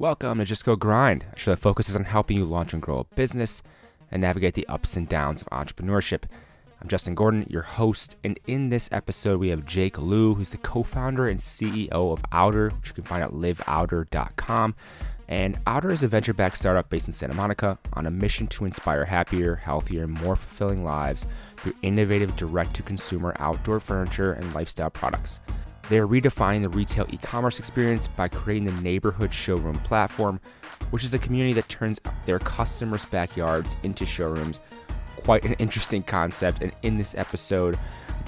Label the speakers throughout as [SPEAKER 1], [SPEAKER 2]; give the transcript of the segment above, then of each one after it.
[SPEAKER 1] Welcome to Just Go Grind, a show that focuses on helping you launch and grow a business and navigate the ups and downs of entrepreneurship. I'm Justin Gordon, your host, and in this episode, we have Jake Liu, who's the co founder and CEO of Outer, which you can find at liveouter.com. And Outer is a venture backed startup based in Santa Monica on a mission to inspire happier, healthier, and more fulfilling lives through innovative direct to consumer outdoor furniture and lifestyle products. They are redefining the retail e commerce experience by creating the neighborhood showroom platform, which is a community that turns their customers' backyards into showrooms. Quite an interesting concept. And in this episode,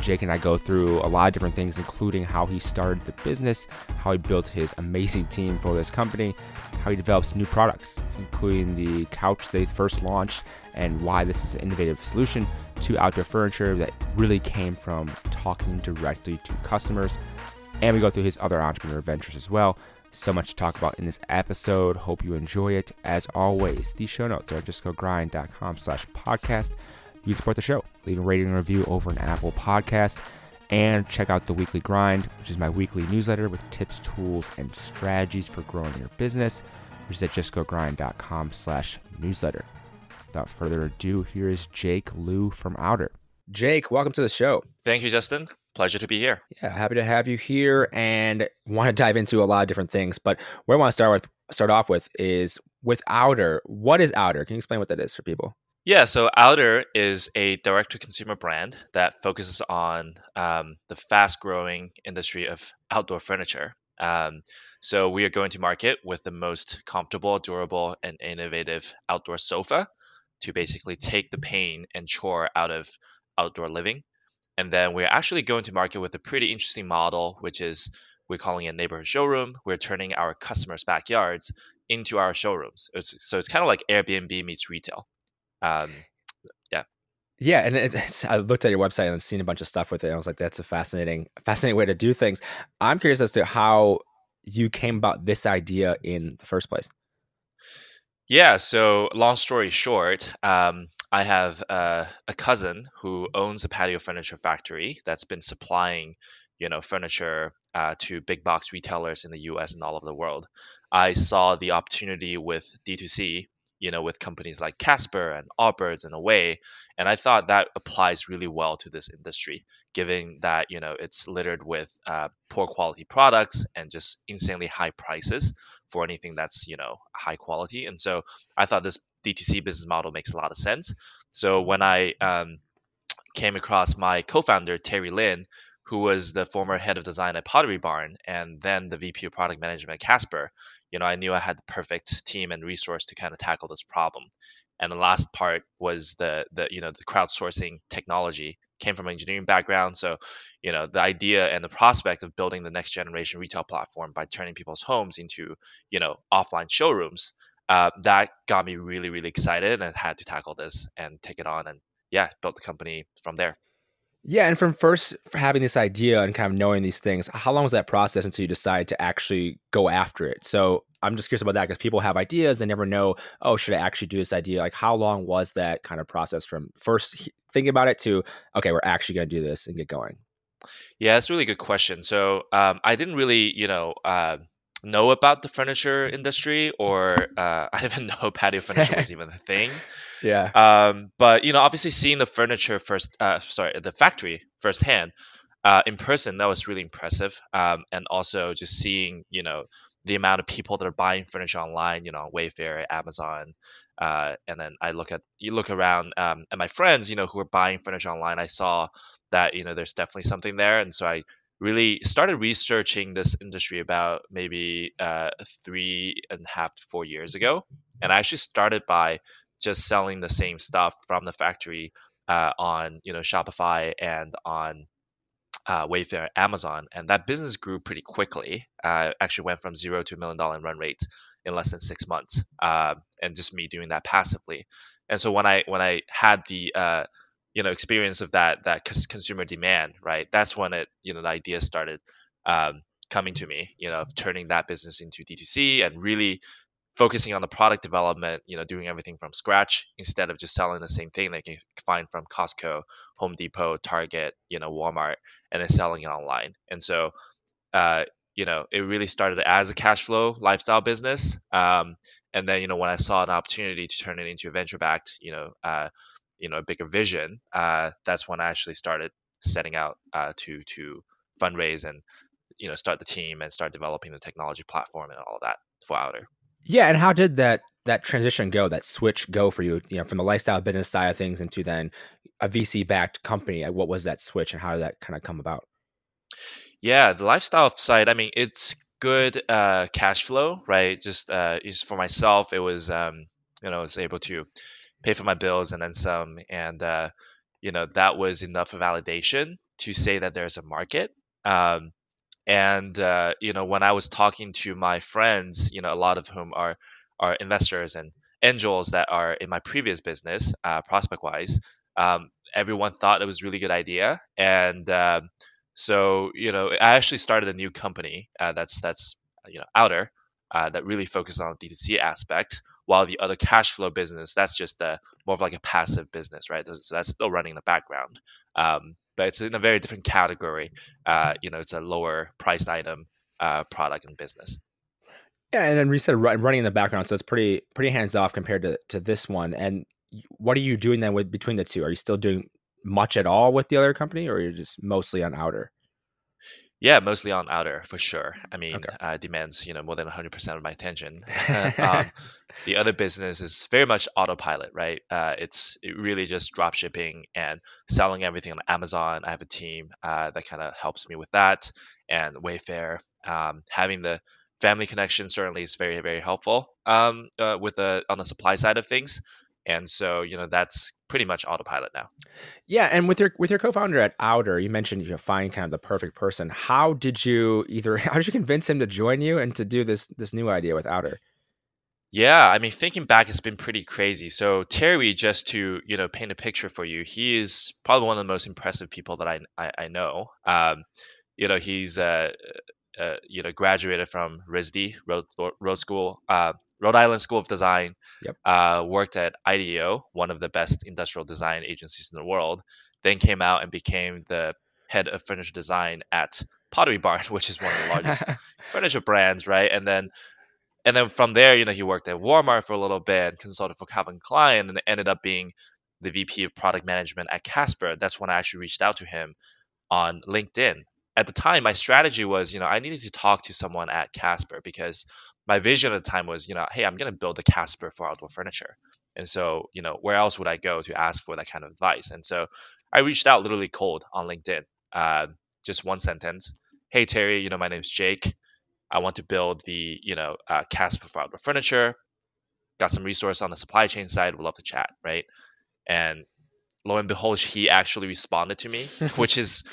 [SPEAKER 1] Jake and I go through a lot of different things, including how he started the business, how he built his amazing team for this company, how he develops new products, including the couch they first launched, and why this is an innovative solution to outdoor furniture that really came from talking directly to customers. And we go through his other entrepreneur ventures as well. So much to talk about in this episode. Hope you enjoy it. As always, the show notes are at justgogrind.com slash podcast. You can support the show. Leave a rating and review over an Apple podcast. And check out the Weekly Grind, which is my weekly newsletter with tips, tools, and strategies for growing your business, which is at justgogrind.com slash newsletter. Without further ado, here is Jake Liu from Outer. Jake, welcome to the show.
[SPEAKER 2] Thank you, Justin. Pleasure to be here.
[SPEAKER 1] Yeah, happy to have you here and want to dive into a lot of different things. But where I want to start with start off with is with Outer. What is Outer? Can you explain what that is for people?
[SPEAKER 2] Yeah, so Outer is a direct to consumer brand that focuses on um, the fast growing industry of outdoor furniture. Um, so we are going to market with the most comfortable, durable, and innovative outdoor sofa to basically take the pain and chore out of outdoor living. And then we're actually going to market with a pretty interesting model, which is we're calling it neighborhood showroom. We're turning our customers' backyards into our showrooms. It's, so it's kind of like Airbnb meets retail. Um, yeah.
[SPEAKER 1] Yeah, and it's, I looked at your website and seen a bunch of stuff with it. And I was like, that's a fascinating, fascinating way to do things. I'm curious as to how you came about this idea in the first place.
[SPEAKER 2] Yeah, so long story short, um, I have uh, a cousin who owns a patio furniture factory that's been supplying, you know, furniture uh, to big box retailers in the U.S. and all over the world. I saw the opportunity with D2C, you know, with companies like Casper and Allbirds and Away. And I thought that applies really well to this industry, given that, you know, it's littered with uh, poor quality products and just insanely high prices for anything that's, you know, high quality. And so I thought this D2C business model makes a lot of sense. So when I um, came across my co-founder, Terry Lin, who was the former head of design at Pottery Barn and then the VP of product management at Casper, you know, I knew I had the perfect team and resource to kind of tackle this problem. And the last part was the the you know the crowdsourcing technology came from an engineering background, so you know the idea and the prospect of building the next generation retail platform by turning people's homes into you know offline showrooms uh, that got me really really excited and had to tackle this and take it on and yeah built the company from there.
[SPEAKER 1] Yeah, and from first having this idea and kind of knowing these things, how long was that process until you decide to actually go after it? So I'm just curious about that because people have ideas and never know, oh, should I actually do this idea? Like, how long was that kind of process from first thinking about it to, okay, we're actually going to do this and get going?
[SPEAKER 2] Yeah, that's a really good question. So um, I didn't really, you know, uh, know about the furniture industry, or uh, I didn't even know patio furniture was even a thing.
[SPEAKER 1] Yeah.
[SPEAKER 2] Um, but you know, obviously seeing the furniture first, uh, sorry, the factory firsthand, uh, in person, that was really impressive. Um, and also just seeing, you know, the amount of people that are buying furniture online, you know, on Wayfair, Amazon, uh, and then I look at you look around um, and my friends, you know, who are buying furniture online, I saw that you know there's definitely something there, and so I really started researching this industry about maybe uh, three and a half to four years ago. And I actually started by just selling the same stuff from the factory uh, on you know Shopify and on uh, Wayfair, Amazon, and that business grew pretty quickly. Uh, actually went from zero to a million dollar run rate in less than six months, uh, and just me doing that passively. And so when I when I had the uh, you know experience of that that consumer demand right that's when it you know the idea started um, coming to me you know of turning that business into d2c and really focusing on the product development you know doing everything from scratch instead of just selling the same thing they can find from costco home depot target you know walmart and then selling it online and so uh, you know, it really started as a cash flow lifestyle business. Um, and then, you know, when I saw an opportunity to turn it into a venture backed, you know, uh, you know, a bigger vision, uh, that's when I actually started setting out uh, to to fundraise and you know start the team and start developing the technology platform and all that for Outer.
[SPEAKER 1] Yeah, and how did that that transition go? That switch go for you? You know, from the lifestyle business side of things into then a VC backed company. What was that switch, and how did that kind of come about?
[SPEAKER 2] Yeah, the lifestyle side. I mean, it's good uh, cash flow, right? Just uh, just for myself, it was um, you know I was able to pay for my bills and then some, and uh, you know that was enough validation to say that there's a market. Um, and uh, you know, when I was talking to my friends, you know, a lot of whom are are investors and angels that are in my previous business, uh, ProspectWise, um, everyone thought it was a really good idea, and uh, so you know, I actually started a new company uh, that's that's you know outer uh, that really focuses on the D2C aspect, while the other cash flow business that's just a, more of like a passive business, right? So that's still running in the background. Um, but it's in a very different category. Uh, you know, it's a lower priced item uh, product and business.
[SPEAKER 1] Yeah, and then said running in the background, so it's pretty pretty hands off compared to to this one. And what are you doing then with between the two? Are you still doing much at all with the other company, or you're just mostly on Outer?
[SPEAKER 2] Yeah, mostly on outer for sure. I mean, okay. uh, demands you know more than 100% of my attention. um, the other business is very much autopilot, right? Uh, it's it really just drop shipping and selling everything on Amazon. I have a team uh, that kind of helps me with that, and Wayfair. Um, having the family connection certainly is very very helpful um, uh, with the on the supply side of things and so you know that's pretty much autopilot now
[SPEAKER 1] yeah and with your with your co-founder at outer you mentioned you find kind of the perfect person how did you either how did you convince him to join you and to do this this new idea with outer
[SPEAKER 2] yeah i mean thinking back it's been pretty crazy so terry just to you know paint a picture for you he is probably one of the most impressive people that i i, I know um, you know he's uh, uh, you know graduated from RISD Rhode, Rhode School uh, Rhode Island School of Design. Yep. Uh, worked at IDEO, one of the best industrial design agencies in the world. Then came out and became the head of furniture design at Pottery Barn, which is one of the largest furniture brands, right? And then and then from there, you know, he worked at Walmart for a little bit, consulted for Calvin Klein, and ended up being the VP of product management at Casper. That's when I actually reached out to him on LinkedIn. At the time, my strategy was, you know, I needed to talk to someone at Casper because my vision at the time was, you know, hey, I'm going to build a Casper for outdoor furniture. And so, you know, where else would I go to ask for that kind of advice? And so I reached out literally cold on LinkedIn, uh, just one sentence. Hey, Terry, you know, my name is Jake. I want to build the, you know, uh, Casper for furniture. Got some resource on the supply chain side. Would love to chat, right? And lo and behold, he actually responded to me, which is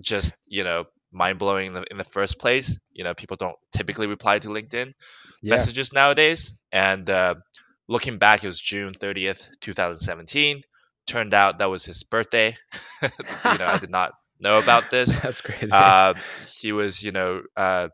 [SPEAKER 2] just, you know, mind blowing in the, in the first place. You know, people don't typically reply to LinkedIn yeah. messages nowadays. And uh, looking back, it was June 30th, 2017. Turned out that was his birthday. you know, I did not know about this.
[SPEAKER 1] That's crazy. Uh,
[SPEAKER 2] he was, you know, uh,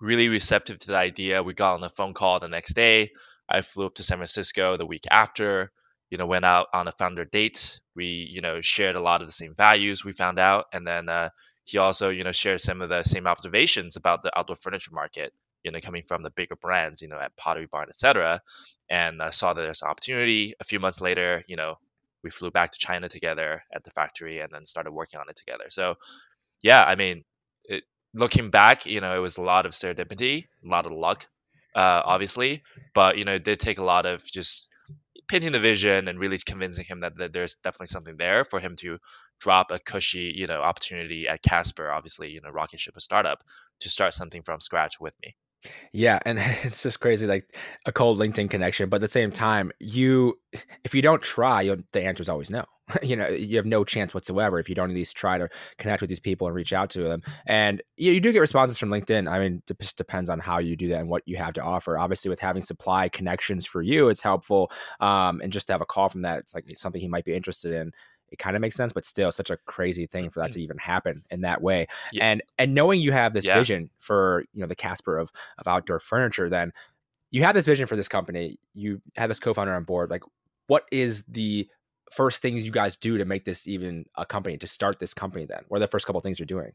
[SPEAKER 2] really receptive to the idea. We got on a phone call the next day. I flew up to San Francisco the week after. You know, went out on a founder date. We, you know, shared a lot of the same values. We found out, and then uh, he also you know shared some of the same observations about the outdoor furniture market you know coming from the bigger brands you know at pottery barn etc and i saw that there's an opportunity a few months later you know we flew back to china together at the factory and then started working on it together so yeah i mean looking back you know it was a lot of serendipity a lot of luck uh, obviously but you know it did take a lot of just painting the vision and really convincing him that, that there's definitely something there for him to drop a cushy, you know, opportunity at Casper, obviously, you know, rocket ship a startup to start something from scratch with me.
[SPEAKER 1] Yeah, and it's just crazy, like a cold LinkedIn connection. But at the same time, you, if you don't try, the answer is always no. you know, you have no chance whatsoever if you don't at least try to connect with these people and reach out to them. And you, you do get responses from LinkedIn. I mean, it just depends on how you do that and what you have to offer. Obviously, with having supply connections for you, it's helpful. Um, and just to have a call from that, it's like something he might be interested in it kind of makes sense, but still such a crazy thing for that to mm-hmm. even happen in that way. Yeah. And and knowing you have this yeah. vision for you know the Casper of of outdoor furniture, then you have this vision for this company. You have this co-founder on board. Like, what is the first things you guys do to make this even a company to start this company? Then, what are the first couple things you're doing?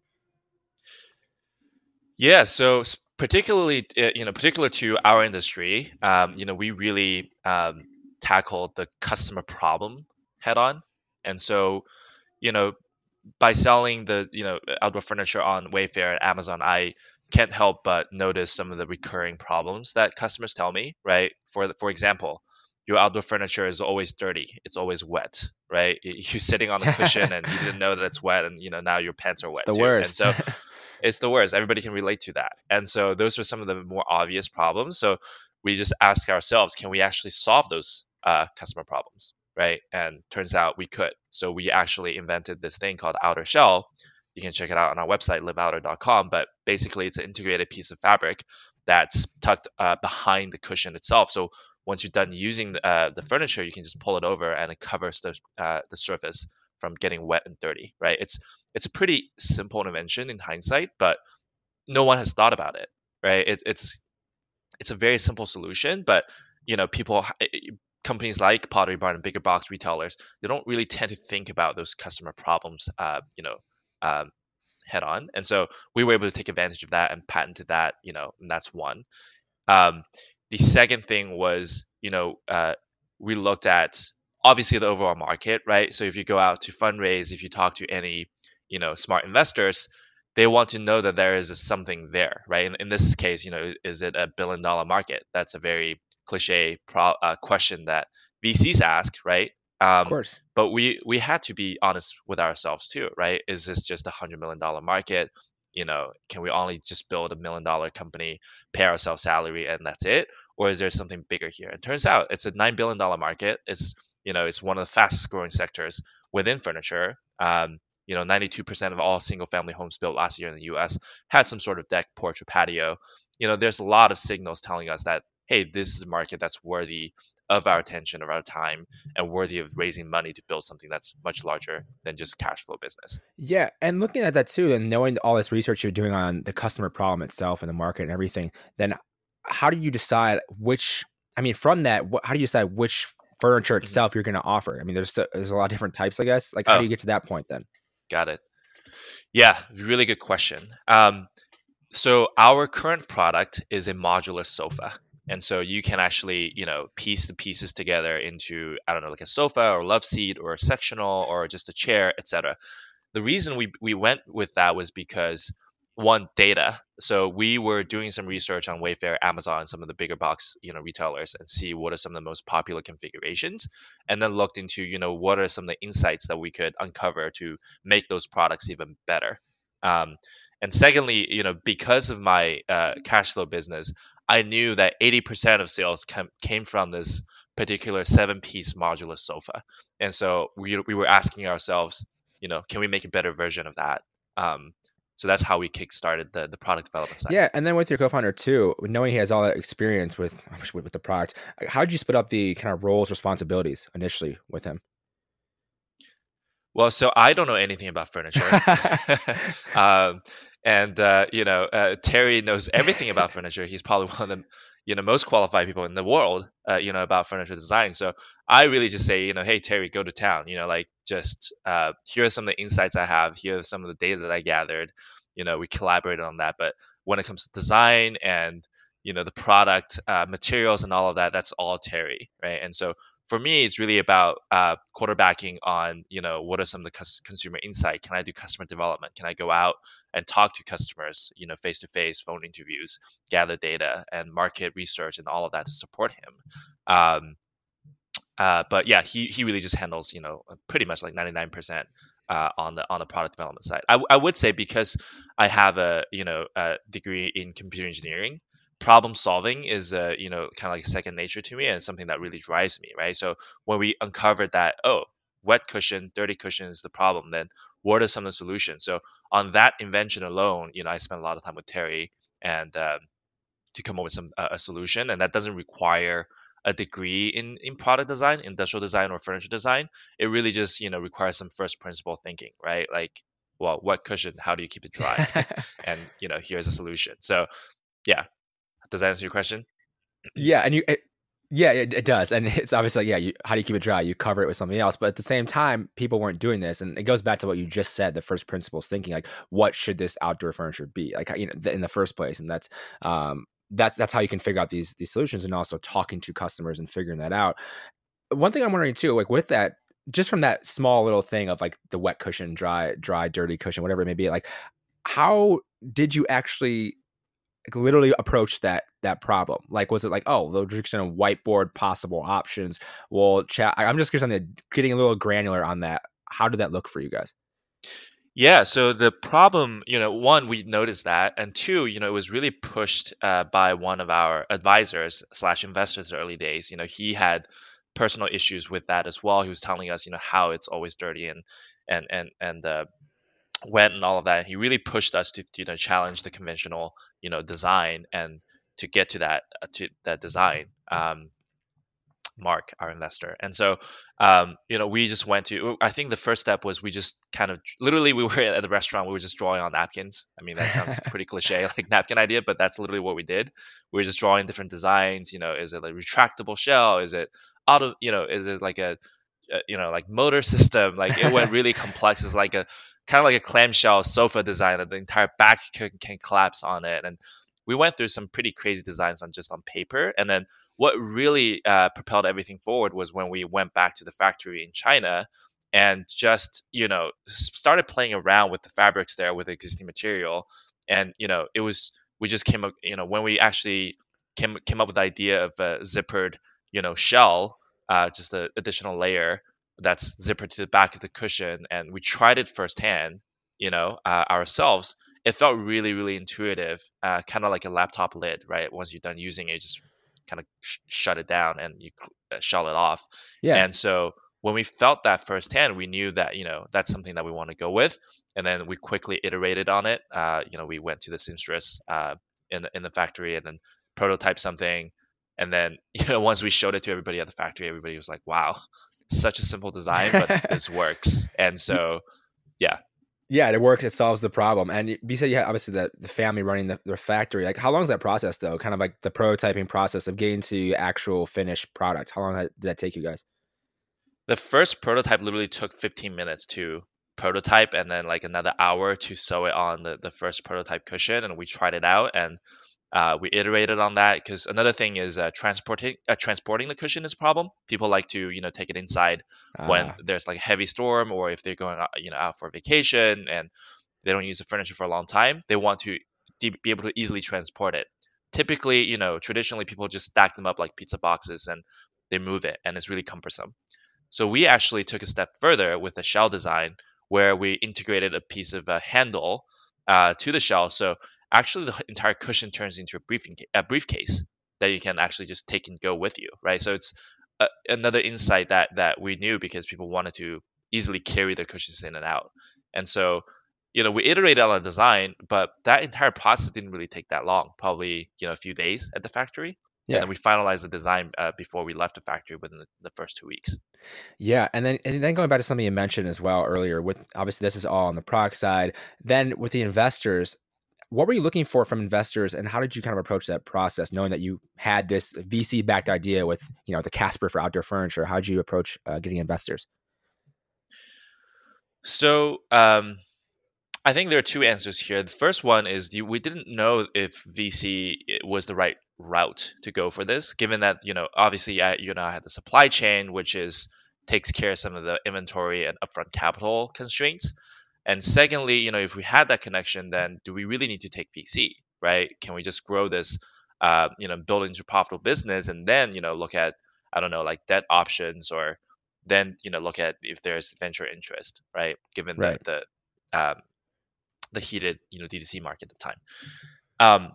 [SPEAKER 2] Yeah, so particularly, uh, you know, particular to our industry, um, you know, we really um, tackled the customer problem head on, and so, you know, by selling the you know outdoor furniture on Wayfair and Amazon, I can't help but notice some of the recurring problems that customers tell me. Right, for for example, your outdoor furniture is always dirty, it's always wet. Right, you're sitting on a cushion and you didn't know that it's wet, and you know now your pants are wet.
[SPEAKER 1] It's the
[SPEAKER 2] too.
[SPEAKER 1] worst.
[SPEAKER 2] And so it's the worst. Everybody can relate to that. And so those are some of the more obvious problems. So we just ask ourselves, can we actually solve those uh, customer problems? Right. And turns out we could. So we actually invented this thing called Outer Shell. You can check it out on our website, liveouter.com. But basically, it's an integrated piece of fabric that's tucked uh, behind the cushion itself. So once you're done using the, uh, the furniture, you can just pull it over and it covers the, uh, the surface from getting wet and dirty, right? It's it's a pretty simple invention in hindsight, but no one has thought about it, right? It, it's it's a very simple solution, but you know, people eh, companies like Pottery Barn and bigger box retailers, they don't really tend to think about those customer problems, uh, you know, um, head on. And so we were able to take advantage of that and patented that, you know, and that's one. Um, the second thing was, you know, uh, we looked at obviously the overall market, right? So if you go out to fundraise, if you talk to any, you know, smart investors, they want to know that there is something there, right? In, in this case, you know, is it a billion dollar market? That's a very cliche pro, uh, question that VCs ask, right?
[SPEAKER 1] Um, of course.
[SPEAKER 2] But we we had to be honest with ourselves too, right? Is this just a hundred million dollar market? You know, can we only just build a million dollar company, pay ourselves salary, and that's it? Or is there something bigger here? It turns out it's a nine billion dollar market. It's you know, it's one of the fastest growing sectors within furniture. Um, you know, 92% of all single family homes built last year in the US had some sort of deck, porch, or patio. You know, there's a lot of signals telling us that, hey, this is a market that's worthy of our attention, of our time, and worthy of raising money to build something that's much larger than just cash flow business.
[SPEAKER 1] Yeah. And looking at that too, and knowing all this research you're doing on the customer problem itself and the market and everything, then how do you decide which, I mean, from that, how do you decide which furniture mm-hmm. itself you're going to offer? I mean, there's there's a lot of different types, I guess. Like, how oh, do you get to that point then?
[SPEAKER 2] Got it. Yeah, really good question. Um, so our current product is a modular sofa, and so you can actually, you know, piece the pieces together into I don't know, like a sofa or love seat or a sectional or just a chair, etc. The reason we we went with that was because one data so we were doing some research on wayfair amazon some of the bigger box you know retailers and see what are some of the most popular configurations and then looked into you know what are some of the insights that we could uncover to make those products even better um, and secondly you know because of my uh, cash flow business i knew that 80% of sales came from this particular seven piece modular sofa and so we, we were asking ourselves you know can we make a better version of that um, so that's how we kickstarted the the product development side.
[SPEAKER 1] Yeah, and then with your co-founder too, knowing he has all that experience with with the product, how did you split up the kind of roles responsibilities initially with him?
[SPEAKER 2] Well, so I don't know anything about furniture, um, and uh, you know uh, Terry knows everything about furniture. He's probably one of the you know most qualified people in the world uh, you know about furniture design. So i really just say you know hey terry go to town you know like just uh, here are some of the insights i have. Here are some of the data that i gathered. You know we collaborated on that. But when it comes to design and you know the product uh, materials and all of that that's all terry right? And so for me, it's really about uh, quarterbacking on, you know, what are some of the consumer insight? Can I do customer development? Can I go out and talk to customers, you know, face to face, phone interviews, gather data and market research and all of that to support him? Um, uh, but yeah, he, he really just handles, you know, pretty much like 99% uh, on the on the product development side. I, I would say because I have a you know a degree in computer engineering, problem solving is uh, you know kind of like second nature to me and something that really drives me right? So when we uncovered that oh wet cushion dirty cushion is the problem then what are some of the solutions? So on that invention alone you know i spent a lot of time with terry and um, to come up with some uh, a solution and that doesn't require a degree in in product design industrial design or furniture design. It really just you know requires some first principle thinking right? Like well wet cushion how do you keep it dry? And you know here's a solution. So yeah does that answer your question?
[SPEAKER 1] Yeah, and you Yeah, it, it does, and it's obviously yeah. You, how do you keep it dry? You cover it with something else, but at the same time, people weren't doing this, and it goes back to what you just said. The first principles thinking, like, what should this outdoor furniture be, like, you know, in the first place, and that's um, that's that's how you can figure out these these solutions, and also talking to customers and figuring that out. One thing I'm wondering too, like with that, just from that small little thing of like the wet cushion, dry, dry, dirty cushion, whatever it may be, like how did you actually literally approach that that problem? Like, was it like, oh, they're just gonna whiteboard possible options? Well, chat. I'm just curious on the getting a little granular on that. How did that look for you guys?
[SPEAKER 2] Yeah, so the problem, you know, one, we noticed that, and two, you know, it was really pushed uh, by one of our advisors slash investors early days. You know, he had personal issues with that as well. He was telling us, you know, how it's always dirty and and and and uh, wet and all of that. He really pushed us to you know challenge the conventional you know design and to get to that uh, to that design. Um, Mark, our investor, and so um, you know we just went to. I think the first step was we just kind of literally we were at the restaurant. We were just drawing on napkins. I mean that sounds pretty cliche, like napkin idea, but that's literally what we did. We were just drawing different designs. You know, is it a retractable shell? Is it out of you know is it like a, a you know like motor system? Like it went really complex. It's like a kind of like a clamshell sofa design that the entire back can, can collapse on it. And we went through some pretty crazy designs on just on paper. And then what really uh, propelled everything forward was when we went back to the factory in China and just you know started playing around with the fabrics there with existing material. And you know it was we just came up you know when we actually came came up with the idea of a zippered you know shell, uh, just an additional layer that's zippered to the back of the cushion, and we tried it firsthand, you know, uh, ourselves. It felt really, really intuitive, uh, kind of like a laptop lid, right? Once you're done using it, just kind of sh- shut it down and you uh, shut it off. Yeah. And so when we felt that firsthand, we knew that you know that's something that we want to go with, and then we quickly iterated on it. Uh, you know, we went to the seamstress uh, in the in the factory and then prototype something, and then you know once we showed it to everybody at the factory, everybody was like, "Wow, such a simple design, but this works. And so, yeah.
[SPEAKER 1] Yeah, it works. It solves the problem. And you said you had obviously the, the family running the, the factory. Like, how long is that process though? Kind of like the prototyping process of getting to actual finished product. How long did that take you guys?
[SPEAKER 2] The first prototype literally took 15 minutes to prototype and then like another hour to sew it on the, the first prototype cushion. And we tried it out and uh, we iterated on that because another thing is uh, transporting uh, transporting the cushion is a problem. People like to you know take it inside when ah. there's like a heavy storm or if they're going out, you know out for vacation and they don't use the furniture for a long time. They want to be able to easily transport it. Typically, you know, traditionally people just stack them up like pizza boxes and they move it, and it's really cumbersome. So we actually took a step further with the shell design where we integrated a piece of a handle uh, to the shell. So actually the entire cushion turns into a briefing a briefcase that you can actually just take and go with you, right? So it's a, another insight that that we knew because people wanted to easily carry their cushions in and out, and so you know we iterated on the design, but that entire process didn't really take that long, probably you know a few days at the factory. Yeah. And then we finalized the design uh, before we left the factory within the, the, first two weeks.
[SPEAKER 1] Yeah, and then and then going back to something you mentioned as well earlier, with obviously this is all on the product side. Then with the investors, what were you looking for from investors and how did you kind of approach that process knowing that you had this vc backed idea with you know the casper for outdoor furniture? How did you approach uh, getting investors?
[SPEAKER 2] So um, i think there are two answers here. The first one is we didn't know if vc was the right route to go for this given that you know obviously I, you know i had the supply chain which is takes care of some of the inventory and upfront capital constraints and secondly, you know, if we had that connection, then do we really need to take VC, right? Can we just grow this, uh, you know, build into profitable business and then, you know, look at, I don't know, like debt options or then, you know, look at if there's venture interest, right? Given right. the, the, um, the heated, you know, D2C market at the time. Um,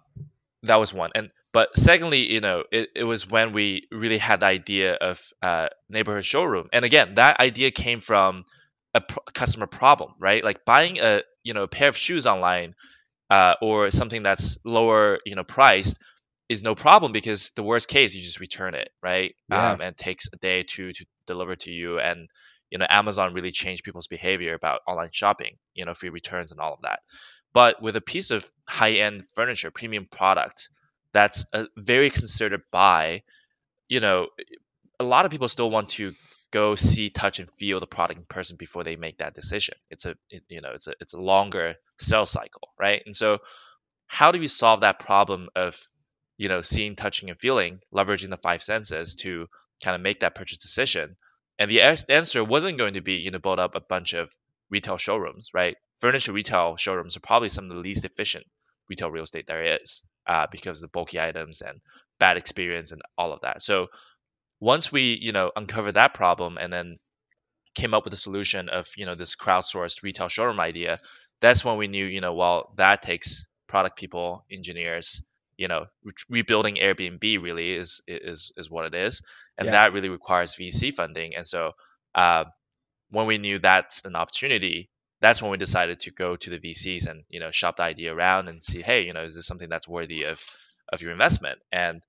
[SPEAKER 2] that was one. And, but secondly, you know, it, it was when we really had the idea of uh, neighborhood showroom. And again, that idea came from a customer problem, right? Like buying a you know a pair of shoes online uh, or something that's lower you know priced is no problem because the worst case you just return it, right? Yeah. Um, and it takes a day or two to deliver to you. And you know Amazon really changed people's behavior about online shopping, you know, free returns and all of that. But with a piece of high-end furniture, premium product, that's a very considered buy you know, a lot of people still want to go see, touch, and feel the product in person before they make that decision. It's a it, you know it's a it's a longer sales cycle, right? And so, how do we solve that problem of you know seeing, touching, and feeling, leveraging the five senses to kind of make that purchase decision? And the answer wasn't going to be you know build up a bunch of retail showrooms, right? Furniture retail showrooms are probably some of the least efficient retail real estate there is uh, because of the bulky items and bad experience and all of that. So once we you know uncovered that problem and then came up with a solution of you know this crowdsourced retail showroom idea that's when we knew you know well that takes product people engineers you know re- rebuilding airbnb really is is is what it is and yeah. that really requires vc funding and so uh, when we knew that's an opportunity that's when we decided to go to the vcs and you know shop the idea around and see hey you know is this something that's worthy of of your investment and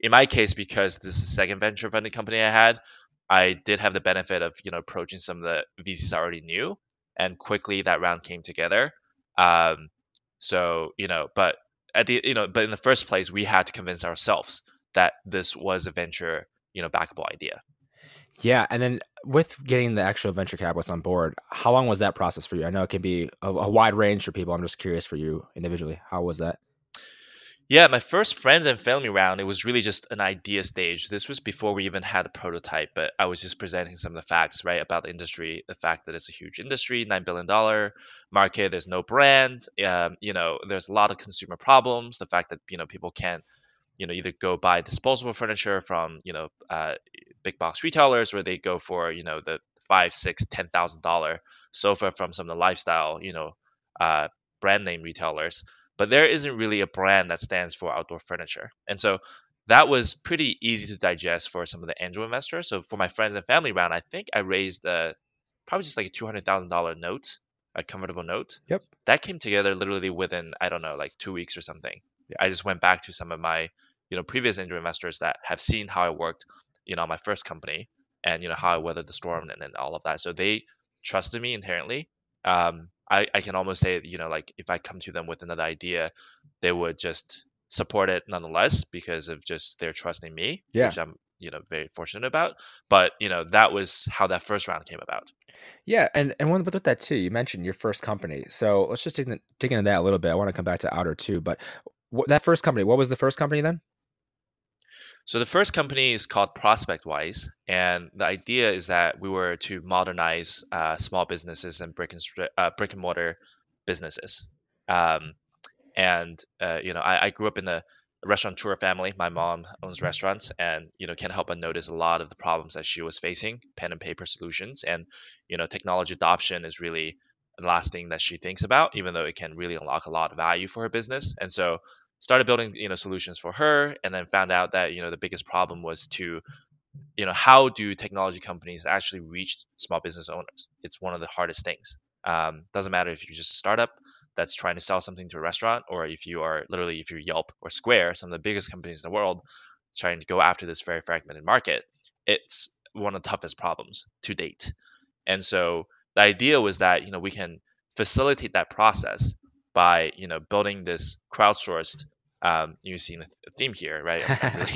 [SPEAKER 2] in my case, because this is the second venture funding company I had, I did have the benefit of you know approaching some of the VCs I already knew, and quickly that round came together. Um, so you know, but at the you know, but in the first place, we had to convince ourselves that this was a venture you know backable idea.
[SPEAKER 1] Yeah, and then with getting the actual venture capitalists on board, how long was that process for you? I know it can be a, a wide range for people. I'm just curious for you individually. How was that?
[SPEAKER 2] Yeah, my first friends and family round, it was really just an idea stage. This was before we even had a prototype, but I was just presenting some of the facts, right, about the industry, the fact that it's a huge industry, $9 billion market, there's no brand, um, you know, there's a lot of consumer problems, the fact that, you know, people can't, you know, either go buy disposable furniture from, you know, uh, big box retailers or they go for, you know, the five, six, ten thousand dollar sofa from some of the lifestyle, you know, uh, brand name retailers but there isn't really a brand that stands for outdoor furniture. And so that was pretty easy to digest for some of the angel investors. So for my friends and family round, I think I raised uh, probably just like a two hundred thousand dollar note, a convertible note.
[SPEAKER 1] Yep.
[SPEAKER 2] That came together literally within I don't know like two weeks or something. Yes. I just went back to some of my you know previous angel investors that have seen how I worked, you know, my first company and you know how I weathered the storm and, and all of that. So they trusted me inherently. Um, I, I can almost say, you know, like if I come to them with another idea, they would just support it nonetheless because of just their trusting me,
[SPEAKER 1] yeah.
[SPEAKER 2] which I'm, you know, very fortunate about. But, you know, that was how that first round came about.
[SPEAKER 1] Yeah. And, and one, but with that too, you mentioned your first company. So let's just dig, dig into that a little bit. I want to come back to Outer too, but that first company, what was the first company then?
[SPEAKER 2] So the first company is called ProspectWise, and the idea is that we were to modernize uh, small businesses and brick and uh, brick and mortar businesses. Um, and uh, you know, I, I, grew up in a restaurateur family. My mom owns restaurants, and you know, can't help but notice a lot of the problems that she was facing, pen and paper solutions, and you know, technology adoption is really the last thing that she thinks about, even though it can really unlock a lot of value for her business. And so started building you know solutions for her and then found out that you know the biggest problem was to you know how do technology companies actually reach small business owners? It's one of the hardest things. Um, doesn't matter if you're just a startup that's trying to sell something to a restaurant or if you are literally if you're yelp or square some of the biggest companies in the world trying to go after this very fragmented market it's one of the toughest problems to date. And so the idea was that you know we can facilitate that process by you know building this crowdsourced um, you're seeing a, theme here, right?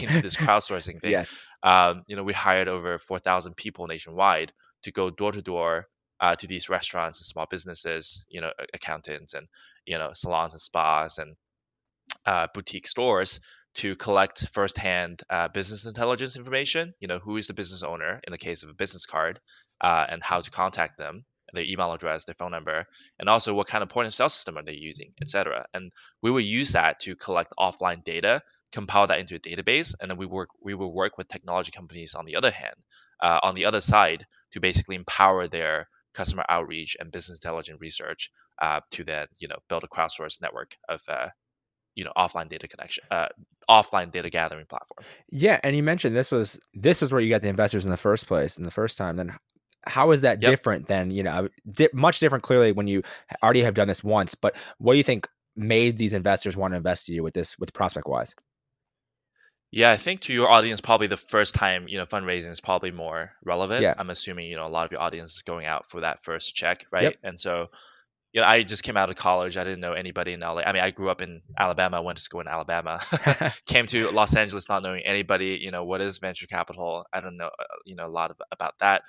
[SPEAKER 2] Into this crowdsourcing thing.
[SPEAKER 1] Yes.
[SPEAKER 2] Um, you know, we hired over 4,000 people nationwide to go door to door uh, to these restaurants and small businesses, you know, accountants and you know salons and spas and uh, boutique stores to collect firsthand uh, business intelligence information. You know, who is the business owner in the case of a business card, uh, and how to contact them their email address, their phone number, and also what kind of point of sale system are they using, etc. And we will use that to collect offline data, compile that into a database, and then we work we will work with technology companies on the other hand, uh, on the other side, to basically empower their customer outreach and business intelligence research uh, to then you know build a crowdsourced network of uh, you know offline data connection uh, offline data gathering platform
[SPEAKER 1] yeah and you mentioned this was this was where you got the investors in the first place in the first time then how is that yep. different than you know di- much different clearly when you already have done this once but what do you think made these investors want to invest in you with this with ProspectWise
[SPEAKER 2] yeah i think to your audience probably the first time you know fundraising is probably more relevant
[SPEAKER 1] yeah.
[SPEAKER 2] i'm assuming you know a lot of your audience is going out for that first check right yep. and so you know, I just came out of college. I didn't know anybody in LA. I mean, I grew up in Alabama. Went to school in Alabama. came to Los Angeles not knowing anybody. You know, what is venture capital? I don't know. Uh, you know, a lot of, about that.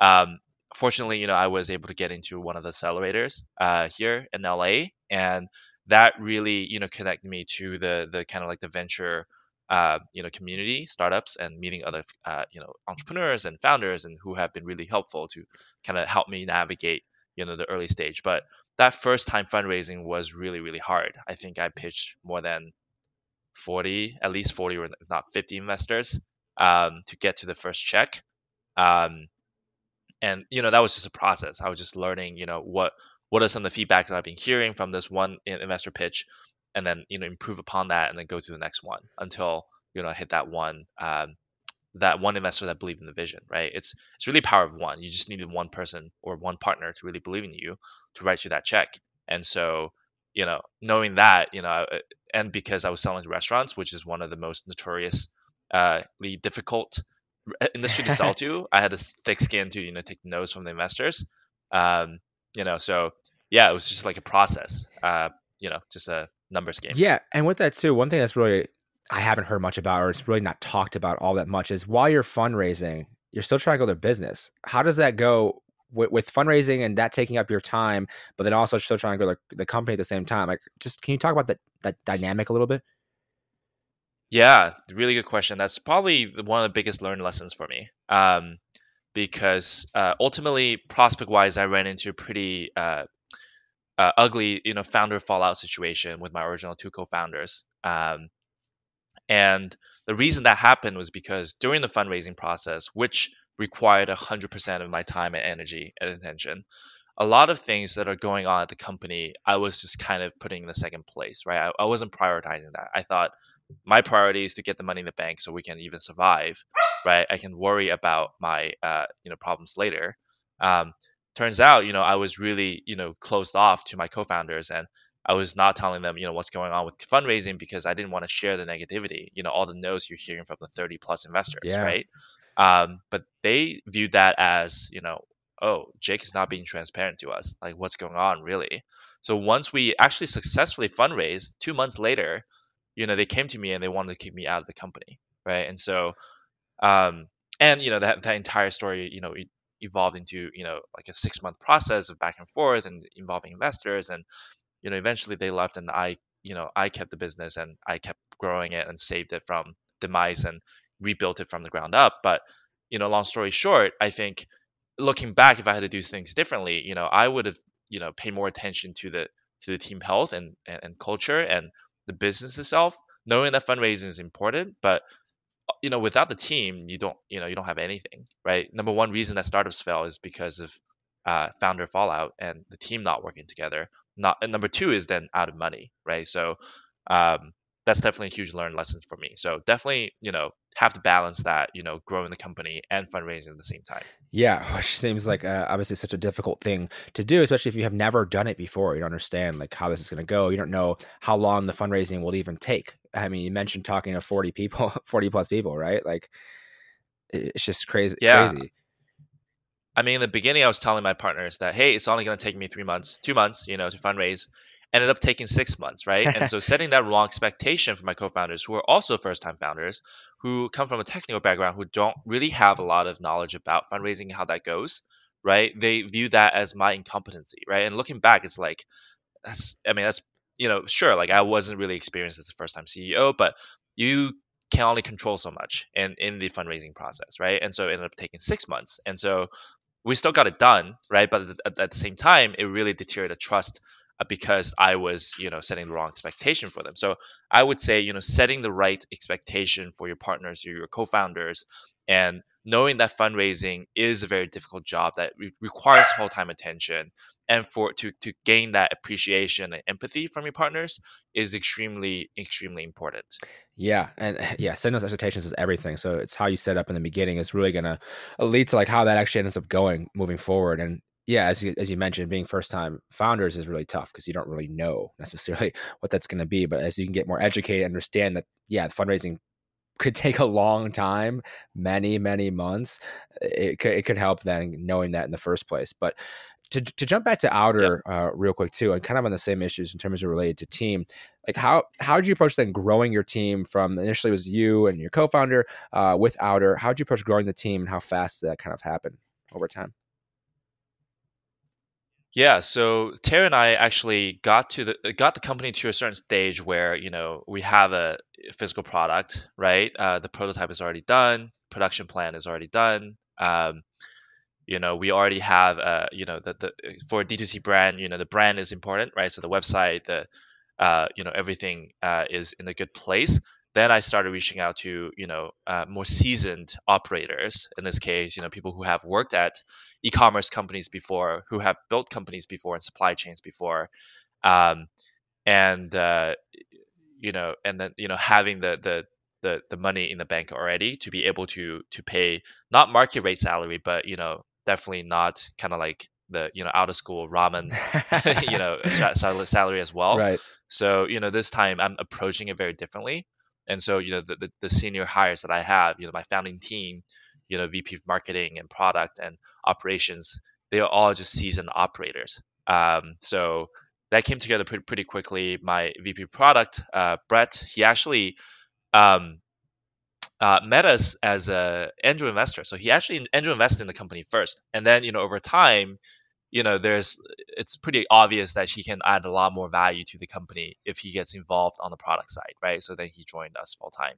[SPEAKER 2] Um, fortunately, you know, I was able to get into one of the accelerators uh, here in LA, and that really, you know, connected me to the the kind of like the venture. Uh, you know, community startups and meeting other, uh, you know, entrepreneurs and founders and who have been really helpful to kind of help me navigate, you know, the early stage. But that first time fundraising was really really hard. I think I pitched more than 40, at least 40 or if not 50 investors um, to get to the first check. Um, and you know that was just a process. I was just learning, you know, what what are some of the feedbacks that I've been hearing from this one investor pitch, and then you know improve upon that, and then go to the next one until you know I hit that one um, that one investor that believed in the vision, right? It's it's really power of one. You just needed one person or one partner to really believe in you to write you that check. And so, you know, knowing that, you know, uh, and because I was selling to restaurants, which is one of the most notoriously uh, difficult industry to sell to, I had a thick skin to you know take notes from the investors. Um, you know, so yeah, it was just like a process. Uh, you know, just a numbers game.
[SPEAKER 1] Yeah, and with that too, one thing that's really I haven't heard much about, or it's really not talked about all that much, is while you're fundraising, you're still trying to go their business. How does that go with, with, fundraising and that taking up your time, but then also still trying to grow the, the company at the same time? Like, just can you talk about that that dynamic a little bit?
[SPEAKER 2] Yeah, really good question. That's probably one of the biggest learned lessons for me. Um, because uh, ultimately, ProspectWise, I ran into a pretty uh, uh, ugly, you know, founder fallout situation with my original two co-founders. Um, and the reason that happened was because during the fundraising process, which required 100% of my time and energy and attention, a lot of things that are going on at the company, I was just kind of putting in the second place, right? I, I wasn't prioritizing that. I thought my priority is to get the money in the bank so we can even survive, right? I can worry about my, uh, you know, problems later. Um, turns out, you know, I was really, you know, closed off to my co-founders and I was not telling them, you know, what's going on with fundraising because I didn't want to share the negativity, you know, all the no's you're hearing from the 30 plus investors, yeah. right? Um, but they viewed that as, you know, oh, Jake is not being transparent to us. Like, what's going on, really? So once we actually successfully fundraised, two months later, you know, they came to me and they wanted to kick me out of the company, right? And so, um, and you know, that that entire story, you know, evolved into you know like a six month process of back and forth and involving investors and you know, eventually they left and I, you know, I kept the business and I kept growing it and saved it from demise and rebuilt it from the ground up. But, you know, long story short, I think looking back, if I had to do things differently, you know, I would have, you know, paid more attention to the to the team health and, and, and culture and the business itself, knowing that fundraising is important, but you know, without the team, you don't, you know, you don't have anything, right? Number one reason that startups fail is because of uh, founder fallout and the team not working together. Not and number two is then out of money right? So um, that's definitely a huge learned lesson for me. So definitely you know have to balance that you know growing the company and fundraising at the same time
[SPEAKER 1] yeah which seems like uh, obviously such a difficult thing to do especially if you have never done it before you don't understand like how this is going to go you don't know how long the fundraising will even take i mean you mentioned talking to 40 people 40 plus people right like it's just crazy yeah. crazy
[SPEAKER 2] I mean, in the beginning, I was telling my partners that, hey, it's only going to take me three months, two months, you know, to fundraise. Ended up taking six months, right? and so setting that wrong expectation for my co-founders, who are also first-time founders, who come from a technical background, who don't really have a lot of knowledge about fundraising, and how that goes, right? They view that as my incompetency, right? And looking back, it's like, that's, I mean, that's, you know, sure, like I wasn't really experienced as a first-time CEO, but you can only control so much in in the fundraising process, right? And so it ended up taking six months. And so we still got it done, right? But at, the same time, it really deteriorated trust uh, Uh, because I was, you know, setting the wrong expectation for them. So I would say, you know, setting the right expectation for your partners or your co-founders, and knowing that fundraising is a very difficult job that re- requires full-time attention, and for to to gain that appreciation and empathy from your partners is extremely extremely important.
[SPEAKER 1] Yeah, and yeah, setting those expectations is everything. So it's how you set up in the beginning is really gonna lead to like how that actually ends up going moving forward. And yeah, as you, as you mentioned, being first time founders is really tough because you don't really know necessarily what that's going to be. But as you can get more educated, understand that yeah, fundraising could take a long time, many many months. It could it could help then knowing that in the first place. But to, to jump back to outer yep. uh, real quick too and kind of on the same issues in terms of related to team like how how did you approach then growing your team from initially was you and your co-founder uh, with outer how did you approach growing the team and how fast that kind of happened over time
[SPEAKER 2] yeah, so Terry and I actually got to the got the company to a certain stage where you know we have a physical product, right? Uh, the prototype is already done, production plan is already done. Um, you know, we already have, uh, you know, the, the for a D2C brand, you know, the brand is important, right? So the website, the, uh, you know, everything uh, is in a good place. Then I started reaching out to, you know, uh, more seasoned operators. In this case, you know, people who have worked at e-commerce companies before, who have built companies before and supply chains before, um, and uh, you know, and then you know, having the the the, the money in the bank already to be able to to pay not market rate salary but you know definitely not kind of like the you know out of school ramen you know salary as well.
[SPEAKER 1] Right.
[SPEAKER 2] So you know this time i'm approaching it very differently and so you know the, the, the senior hires that i have you know my founding team you know vp of marketing and product and operations they are all just seasoned operators. Um, so that came together pretty, pretty quickly. My vp product uh, brett he actually um, uh, met us as a angel investor. So he actually angel invested in the company first, and then you know over time, you know there's it's pretty obvious that he can add a lot more value to the company if he gets involved on the product side, right? So then he joined us full time.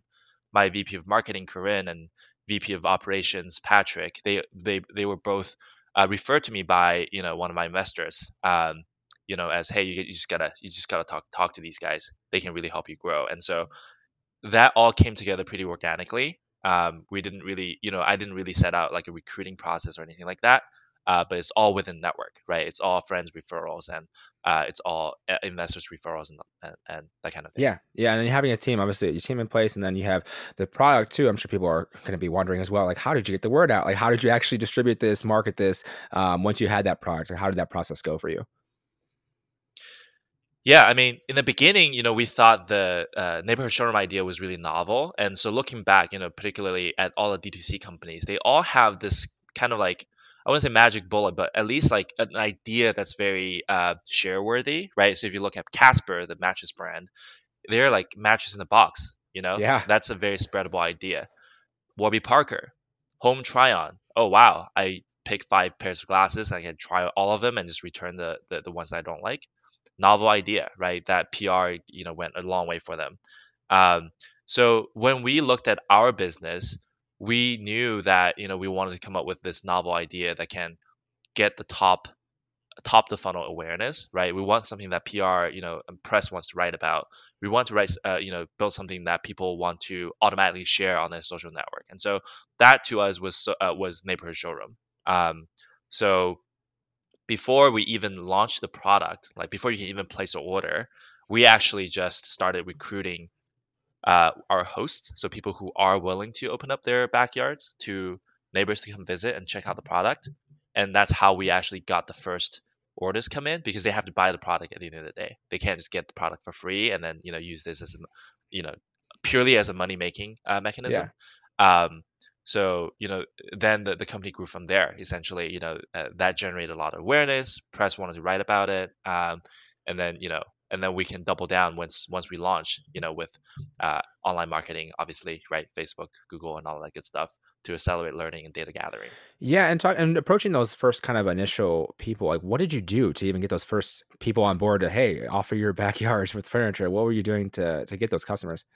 [SPEAKER 2] My VP of marketing, Corinne, and VP of operations, Patrick, they they they were both uh, referred to me by you know one of my investors. Um, you know, as hey, you, you just gotta you just gotta talk talk to these guys. They can really help you grow. And so that all came together pretty organically. Um, we didn't really, you know, I didn't really set out like a recruiting process or anything like that. Uh, but it's all within network, right? It's all friends referrals and uh, it's all uh, investors referrals and, and, and that kind of thing.
[SPEAKER 1] Yeah, yeah, and then having a team, obviously, your team in place, and then you have the product too. I'm sure people are going to be wondering as well, like, how did you get the word out? Like, how did you actually distribute this, market this um, once you had that product, or how did that process go for you?
[SPEAKER 2] Yeah, I mean, in the beginning, you know, we thought the uh, neighborhood showroom idea was really novel, and so looking back, you know, particularly at all the D2C companies, they all have this kind of like I wouldn't say magic bullet, but at least like an idea that's very uh, share worthy, right? So if you look at Casper, the mattress brand, they're like mattress in a box, you know?
[SPEAKER 1] Yeah.
[SPEAKER 2] That's a very spreadable idea. Warby Parker, home try on. Oh wow, I pick five pairs of glasses, I can try all of them and just return the, the, the ones that I don't like novel idea, right? That PR, you know, went a long way for them. Um, so when we looked at our business, we knew that you know we wanted to come up with this novel idea that can get the top top the funnel awareness, right? We want something that PR, you know, and press wants to write about. We want to write, uh, you know, build something that people want to automatically share on their social network. And so that to us was uh, was neighborhood showroom. Um, so before we even launched the product, like before you can even place an order, we actually just started recruiting uh, our hosts, so people who are willing to open up their backyards to neighbors to come visit and check out the product. And that's how we actually got the first orders come in because they have to buy the product at the end of the day. They can't just get the product for free and then you know use this as a, you know purely as a money making uh, mechanism. Yeah. Um, so you know then the, the company grew from there essentially you know uh, that generated a lot of awareness press wanted to write about it um, and then you know and then we can double down once once we launch you know with uh, online marketing obviously right facebook google and all that good stuff to accelerate learning and data gathering
[SPEAKER 1] yeah and talk and approaching those first kind of initial people like what did you do to even get those first people on board to hey offer your backyards with furniture what were you doing to to get those customers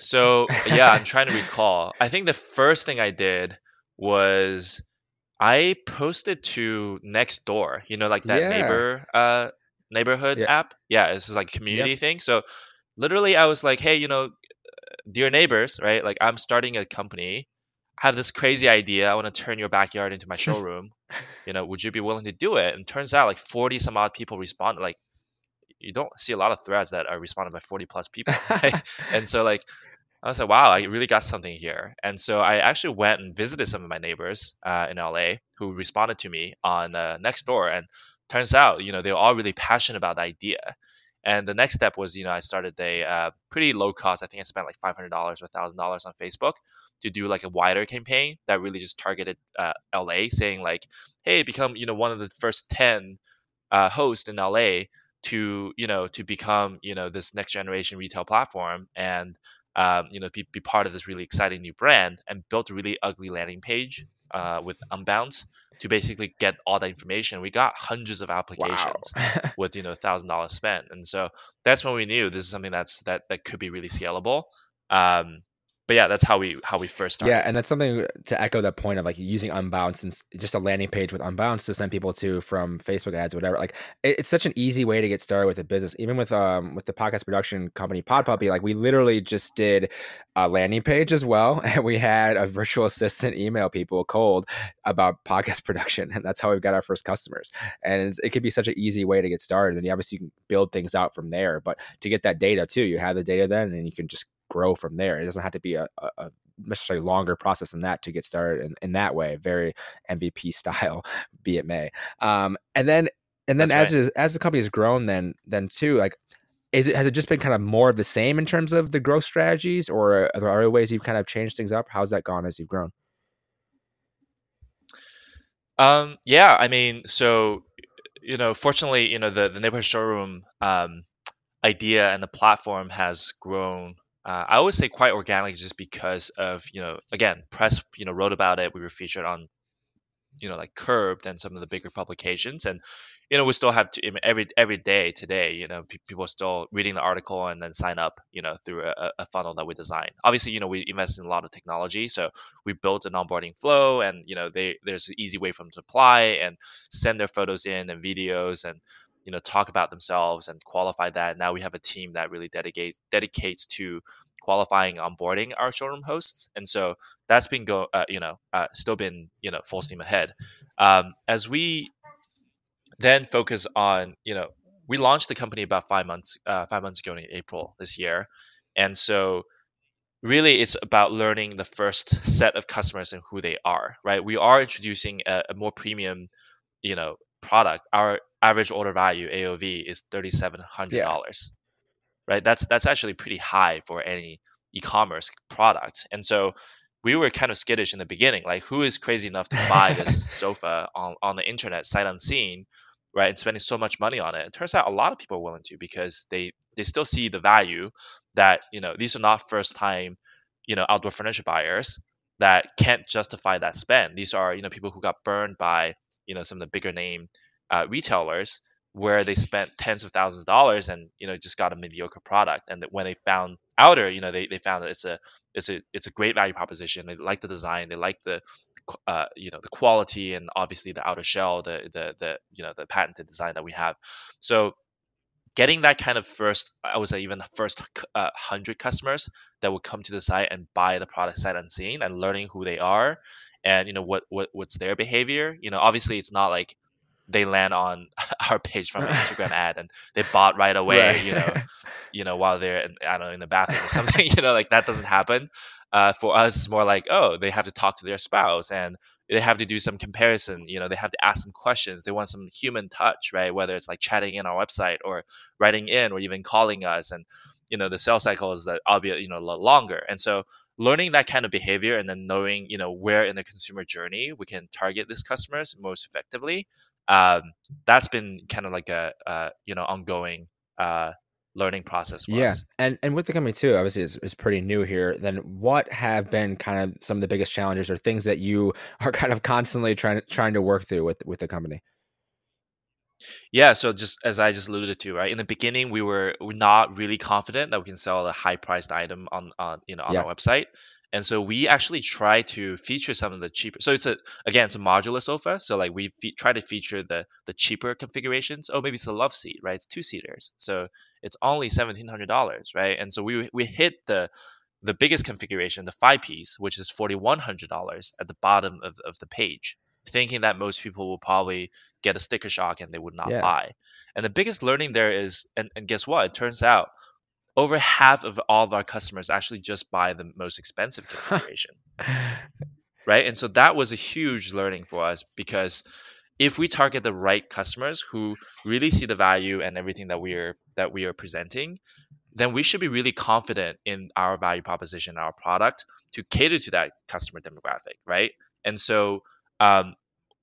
[SPEAKER 2] So yeah, I'm trying to recall. I think the first thing I did was I posted to Nextdoor, you know, like that yeah. neighbor uh neighborhood yeah. app. Yeah, this is like community yep. thing. So literally I was like, hey, you know, dear neighbors, right? Like I'm starting a company. I have this crazy idea. I want to turn your backyard into my showroom. you know, would you be willing to do it? And turns out like 40 some odd people responded like you don't see a lot of threads that are responded by 40 plus people right? and so like I was like, wow, I really got something here. And so I actually went and visited some of my neighbors uh, in LA who responded to me on uh, Nextdoor. And turns out, you know, they were all really passionate about the idea. And the next step was, you know, I started a uh, pretty low cost. I think I spent like five hundred dollars or thousand dollars on Facebook to do like a wider campaign that really just targeted uh, LA, saying like, hey, become you know one of the first ten uh, hosts in LA to you know to become you know this next generation retail platform and um, you know be, be part of this really exciting new brand and built a really ugly landing page uh, with unbounce to basically get all the information. We got hundreds of applications wow. with you know thousand dollars spent, and so that's when we knew this is something that's that that could be really scalable. Um, but yeah, that's how we how we first started.
[SPEAKER 1] Yeah, and that's something to echo that point of like using Unbounce and just a landing page with Unbounce to send people to from Facebook ads, whatever. Like it, it's such an easy way to get started with a business. Even with um with the podcast production company Pod Puppy, like we literally just did a landing page as well, and we had a virtual assistant email people cold about podcast production, and that's how we got our first customers. And it could be such an easy way to get started, and you obviously can build things out from there. But to get that data too, you have the data then, and you can just grow from there. It doesn't have to be a, a, necessarily longer process than that to get started in, in that way, very MVP style, be it may. Um, and then and then That's as right. is, as the company has grown, then then too, like is it has it just been kind of more of the same in terms of the growth strategies, or are there other ways you've kind of changed things up? How's that gone as you've grown?
[SPEAKER 2] Um, yeah, I mean, so you know, fortunately, you know, the the neighborhood showroom um, idea and the platform has grown uh, I always say quite organic just because of, you know, again, press, you know, wrote about it. We were featured on, you know, like Curbed and some of the bigger publications. And, you know, we still have to, every every day today, you know, pe- people are still reading the article and then sign up, you know, through a, a funnel that we design. Obviously, you know, we invest in a lot of technology. So we built an onboarding flow and, you know, they there's an easy way for them to apply and send their photos in and videos and, you know talk about themselves and qualify that. Now we have a team that really dedicates dedicates to qualifying onboarding our showroom hosts, and so that's been go uh, you know uh, still been you know full steam ahead. Um, as we then focus on you know we launched the company about five months uh, five months ago in April this year, and so really it's about learning the first set of customers and who they are right we are introducing a, a more premium you know product our average order value AOV is thirty seven hundred dollars, yeah. right? That's that's actually pretty high for any e-commerce product, and so we were kind of skittish in the beginning, like who is crazy enough to buy this sofa on on the internet sight unseen, right? And spending so much money on it. It turns out a lot of people are willing to because they they still see the value that you know these are not first time you know outdoor furniture buyers that can't justify that spend. These are you know people who got burned by you know some of the bigger name uh, retailers where they spent tens of thousands of dollars and you know just got a mediocre product. And when they found outer you know they, they found that it's a it's a it's a great value proposition. They like the design. They like the uh, you know the quality and obviously the outer shell the the the you know the patented design that we have. So getting that kind of first i would say even the first uh, 100 customers that would come to the site and buy the product sight unseen and learning who they are and you know what, what what's their behavior you know obviously it's not like they land on our page from an Instagram ad and they bought right away, right. you know, you know, while they're in, I don't know in the bathroom or something, you know, like that doesn't happen. Uh, for us, it's more like oh, they have to talk to their spouse and they have to do some comparison. You know, they have to ask some questions. They want some human touch, right? Whether it's like chatting in our website or writing in or even calling us, and you know, the sales cycle is that albeit you know a lot longer. And so learning that kind of behavior and then knowing you know where in the consumer journey we can target these customers most effectively um, that's been kind of like a, a you know ongoing uh, learning process
[SPEAKER 1] yeah
[SPEAKER 2] us.
[SPEAKER 1] and and with the company too obviously it's, it's pretty new here then what have been kind of some of the biggest challenges or things that you are kind of constantly trying trying to work through with with the company
[SPEAKER 2] yeah so just as i just alluded to right in the beginning we were, we not really confident that we can sell a high priced item on on you know on yeah. our website and so we actually try to feature some of the cheaper. So it's a again it's a modular sofa. So like we fe- try to feature the the cheaper configurations. Oh, maybe it's a love seat, right? It's two seaters, so it's only seventeen hundred dollars, right? And so we we hit the the biggest configuration, the five piece, which is forty one hundred dollars at the bottom of, of the page, thinking that most people will probably get a sticker shock and they would not yeah. buy. And the biggest learning there is, and, and guess what? It turns out over half of all of our customers actually just buy the most expensive configuration. right? And so that was a huge learning for us because if we target the right customers who really see the value and everything that we are that we are presenting, then we should be really confident in our value proposition, our product to cater to that customer demographic, right? And so, um,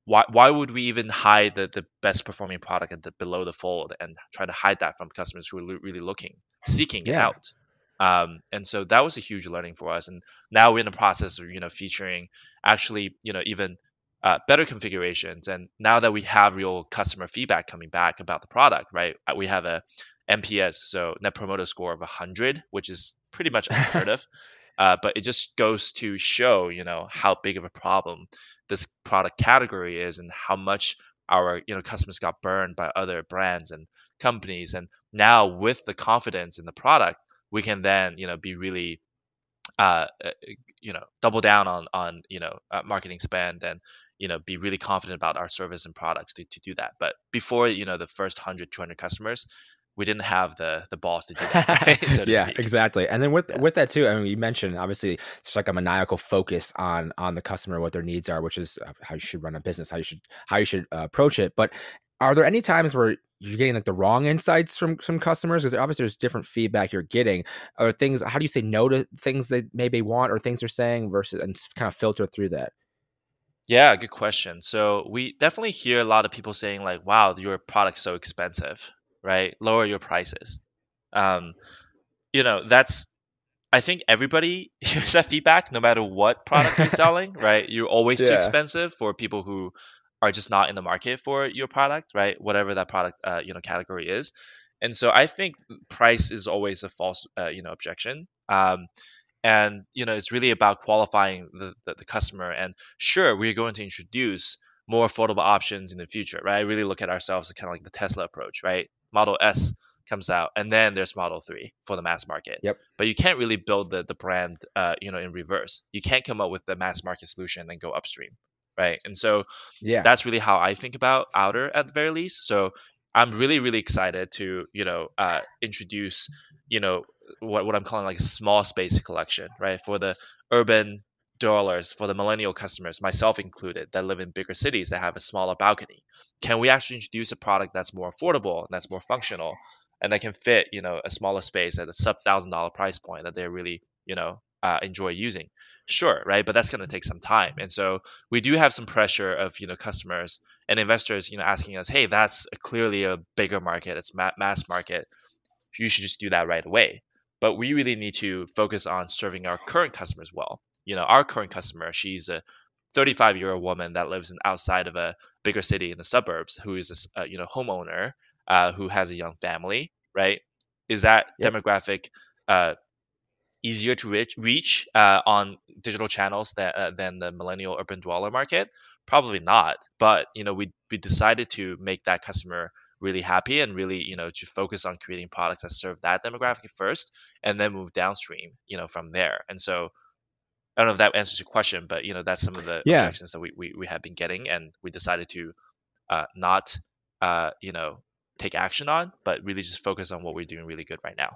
[SPEAKER 2] why, why would we even hide the, the best performing product at the below the fold and try to hide that from customers who are really looking, seeking yeah. it out? Um, and so that was a huge learning for us. And now we're in the process of you know featuring actually you know even uh, better configurations. And now that we have real customer feedback coming back about the product, right? Uh, we have a NPS, so Net Promoter Score of 100, which is pretty much unheard of. Uh, but it just goes to show, you know, how big of a problem this product category is, and how much our you know customers got burned by other brands and companies. And now with the confidence in the product, we can then you know be really uh, uh you know double down on on you know uh, marketing spend and you know be really confident about our service and products to, to do that but before you know the first 100 200 customers we didn't have the the balls to do that right?
[SPEAKER 1] so yeah speak. exactly and then with yeah. with that too i mean you mentioned obviously it's like a maniacal focus on on the customer what their needs are which is uh, how you should run a business how you should how you should uh, approach it but are there any times where you're getting like the wrong insights from some customers because obviously there's different feedback you're getting or things how do you say no to things they maybe want or things they're saying versus and kind of filter through that
[SPEAKER 2] yeah good question so we definitely hear a lot of people saying like wow your product's so expensive right lower your prices um you know that's I think everybody hears that feedback no matter what product you're selling, right? You're always yeah. too expensive for people who are just not in the market for your product, right? Whatever that product, uh, you know, category is. And so I think price is always a false, uh, you know, objection. Um, and you know, it's really about qualifying the, the, the customer. And sure, we're going to introduce more affordable options in the future, right? I really look at ourselves as kind of like the Tesla approach, right? Model S comes out, and then there's Model Three for the mass market.
[SPEAKER 1] Yep.
[SPEAKER 2] But you can't really build the the brand, uh, you know, in reverse. You can't come up with the mass market solution and then go upstream right? And so yeah, that's really how I think about Outer at the very least. So I'm really really excited to you know uh, introduce you know what what I'm calling like a small space collection, right? For the urban dwellers, for the millennial customers, myself included, that live in bigger cities that have a smaller balcony. Can we actually introduce a product that's more affordable and that's more functional and that can fit you know a smaller space at a sub thousand dollar price point that they really you know uh, enjoy using? Sure, right, but that's going to take some time, and so we do have some pressure of you know customers and investors, you know, asking us, hey, that's clearly a bigger market, it's ma- mass market, you should just do that right away. But we really need to focus on serving our current customers well. You know, our current customer, she's a 35 year old woman that lives in outside of a bigger city in the suburbs, who is a you know homeowner, uh, who has a young family, right? Is that yep. demographic uh, easier to reach, reach uh, on digital channels that, uh, than the millennial urban dweller market? Probably not. But you know, we we decided to make that customer really happy and really you know to focus on creating products that serve that demographic first, and then move downstream, you know, from there. And so. I don't know if that answers your question, but you know that's some of the yeah. objections that we, we, we have been getting, and we decided to uh, not uh, you know take action on, but really just focus on what we're doing really good right now.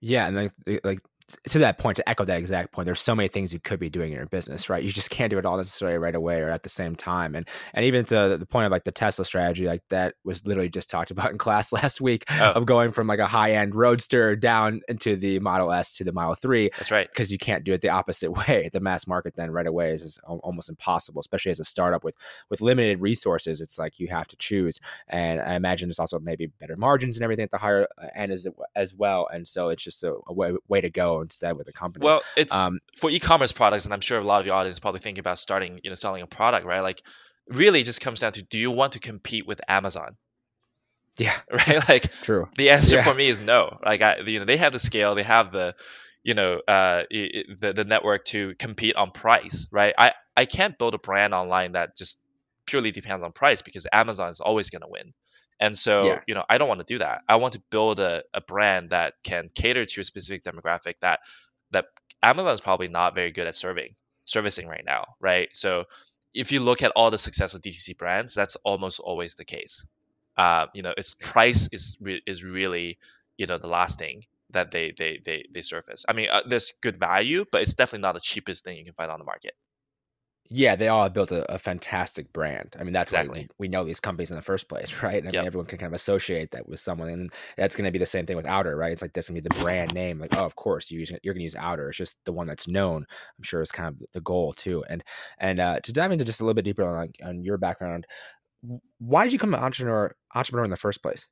[SPEAKER 1] Yeah, and like like to that point, to echo that exact point, there's so many things you could be doing in your business, right? You just can't do it all necessarily right away or at the same time. And and even to the point of like the Tesla strategy, like that was literally just talked about in class last week oh. of going from like a high end roadster down into the Model S to the Model 3.
[SPEAKER 2] That's right.
[SPEAKER 1] Because you can't do it the opposite way. The mass market then right away is, is almost impossible, especially as a startup with with limited resources. It's like you have to choose. And I imagine there's also maybe better margins and everything at the higher uh, end as, as well. And so it's just a, a way, way to go instead with a company.
[SPEAKER 2] Well, it's um, for e-commerce products, and I'm sure a lot of your audience probably thinking about starting, you know, selling a product, right? Like, really, just comes down to do you want to compete with Amazon?
[SPEAKER 1] Yeah.
[SPEAKER 2] Right. Like,
[SPEAKER 1] true.
[SPEAKER 2] The answer yeah. for me is no. Like, I, you know, they have the scale, they have the, you know, uh, the the network to compete on price, right? I I can't build a brand online that just purely depends on price because Amazon is always going to win. And so, yeah. you know, I don't want to do that. I want to build a, a brand that can cater to a specific demographic that that Amazon is probably not very good at serving servicing right now, right? So if you look at all the successful DTC brands, that's almost always the case. Uh, you know, its price is re- is really you know the last thing that they they they, they surface. I mean, uh, there's good value, but it's definitely not the cheapest thing you can find on the market.
[SPEAKER 1] Yeah, they all have built a, a fantastic brand. I mean, that's
[SPEAKER 2] Exactly.
[SPEAKER 1] we, we know these companies in the first place, right? And I mean, everyone can kind of associate that with someone, and that's going to be the same thing with Outer, right? It's like this going to be the brand name. Like, oh, of course, you use, you're going to use Outer. It's just the one that's known. I'm sure is kind of the goal too. And and uh, to dive into just a little bit deeper on, on your background, why did you become an entrepreneur entrepreneur in the first place?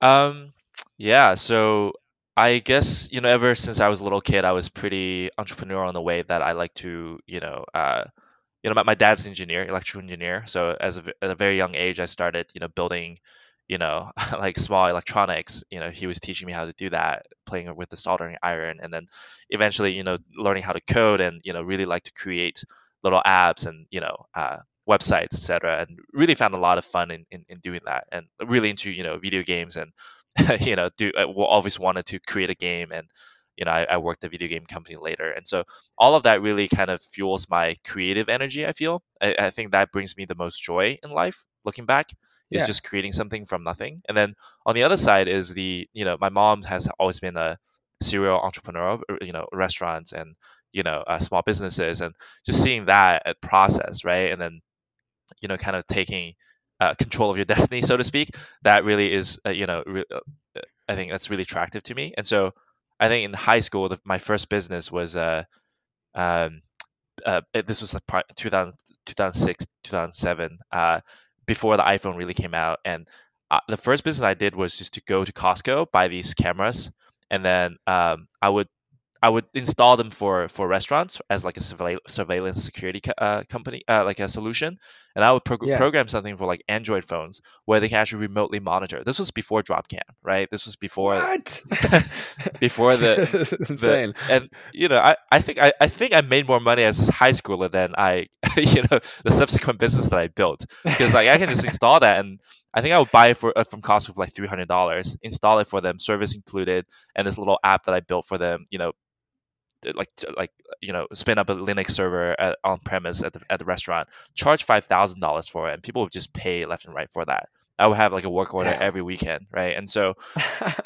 [SPEAKER 2] Um, yeah, so I guess, you know, ever since I was a little kid, I was pretty entrepreneurial in the way that I like to, you know, uh, you know, my, my dad's an engineer, electrical engineer. So as a, at a very young age, I started, you know, building, you know, like small electronics. You know, he was teaching me how to do that, playing with the soldering iron, and then eventually, you know, learning how to code and, you know, really like to create little apps and, you know, uh, websites, etc. And really found a lot of fun in, in, in doing that, and really into, you know, video games and, you know, do I always wanted to create a game and you know, I, I worked at a video game company later. And so all of that really kind of fuels my creative energy, I feel. I, I think that brings me the most joy in life, looking back, is
[SPEAKER 1] Yeah,
[SPEAKER 2] just creating something from nothing. And then on the other side is the, you know, my mom has always been a serial entrepreneur, uh, you know, restaurants and, you know, uh, small businesses and just seeing that process, right? And then, you know, kind of taking uh, control of your destiny, so to speak, that really is, uh, you know, re- uh, I think that's really attractive to me. And so I think in high school, the, my first business was uh, um, uh, it- this was like part 2000, 2006, 2007, uh, before the iPhone really came out. And uh, the first business I did was just to go to Costco, buy these cameras, and then um, I would I would install them for for restaurants as like a surveil- surveillance security co- uh, company, uh, like a solution. And I would prog-
[SPEAKER 1] yeah.
[SPEAKER 2] program something for like Android phones where they can actually remotely monitor. This was before Dropcam, right? This was before
[SPEAKER 1] What?
[SPEAKER 2] before the
[SPEAKER 1] this is
[SPEAKER 2] the
[SPEAKER 1] insane.
[SPEAKER 2] and you know I, I think I, I think I made more money as a high schooler than I you know the subsequent business that I built because like I can just install that and I think I would buy it for uh, from Costco for like three hundred dollars install it for them service included and this little app that I built for them you know like like you know spin up a Linux server at, on premise at the at the restaurant charge five thousand dollars for it and people would just pay left and right for that I would have like a work order every weekend right and so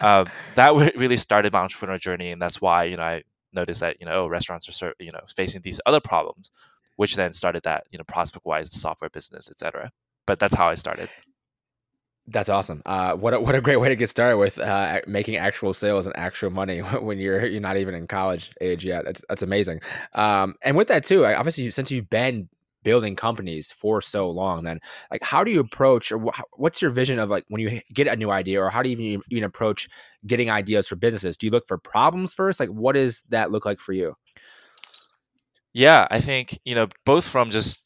[SPEAKER 2] um, that really started my entrepreneurial journey, and that's why you know I noticed that you know oh, restaurants are cer- you know facing these other problems, which then started that you know ProspectWise software business, etc. But that's how I started.
[SPEAKER 1] That's awesome. Uh, what a, what a great way to get started with uh, making actual sales and actual money when you're you're not even in college age yet. That's, that's amazing. Um, and with that too, obviously since you've been building companies for so long, then like how do you approach or wh- what's your vision of like when you get a new idea or how do you even, even approach getting ideas for businesses? Do you look for problems first? Like what does that look like for you?
[SPEAKER 2] Yeah, I think you know both from just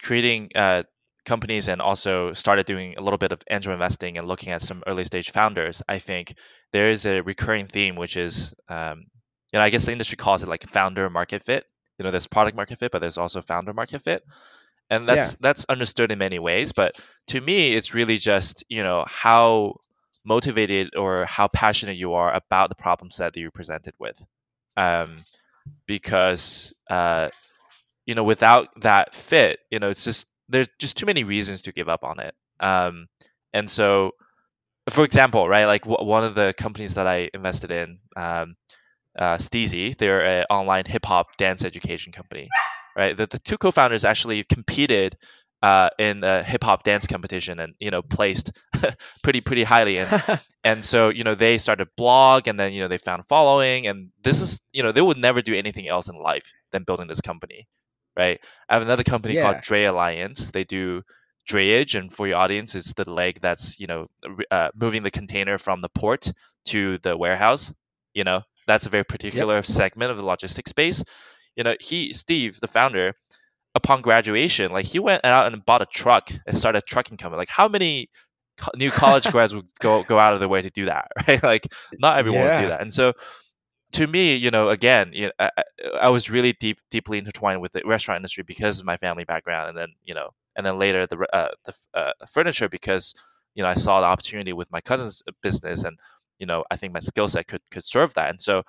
[SPEAKER 2] creating uh, companies and also started doing a little bit of angel investing and looking at some early stage founders. I think there is a recurring theme, which is um, you know I guess the industry calls it like founder market fit. You know, there's product market fit, but there's also founder market fit and
[SPEAKER 1] Yeah.
[SPEAKER 2] that's that's understood in many ways but to me it's really just you know how motivated or how passionate you are about the problem set that you're presented with um, because uh, you know without that fit you know it's just there's just too many reasons to give up on it um, and so for example right like w- one of the companies that i invested in um, uh, Steezy. They're an online hip hop dance education company, right? The, the two co-founders actually competed uh, in a hip hop dance competition and you know placed pretty pretty highly and and so you know they started blog and then you know they found following and this is you know they would never do anything else in life than building this company, right? I have another company called
[SPEAKER 1] yeah.
[SPEAKER 2] Dray Alliance. They do drayage and for your audience it's the leg that's you know uh, moving the container from the port to the warehouse you know that's a very
[SPEAKER 1] Yep.
[SPEAKER 2] particular segment of the logistics space you know he steve the founder upon graduation like he went out and bought a truck and started a trucking company like how many co- new college grads would go go out of their way to do that right like not everyone would do that and so to me you know again you know, I, I was really deep deeply intertwined with the restaurant industry because of my family background and then you know and then later the uh, the uh, furniture because you know I saw the opportunity with my cousin's business and you know I think my skill set could could serve that. And so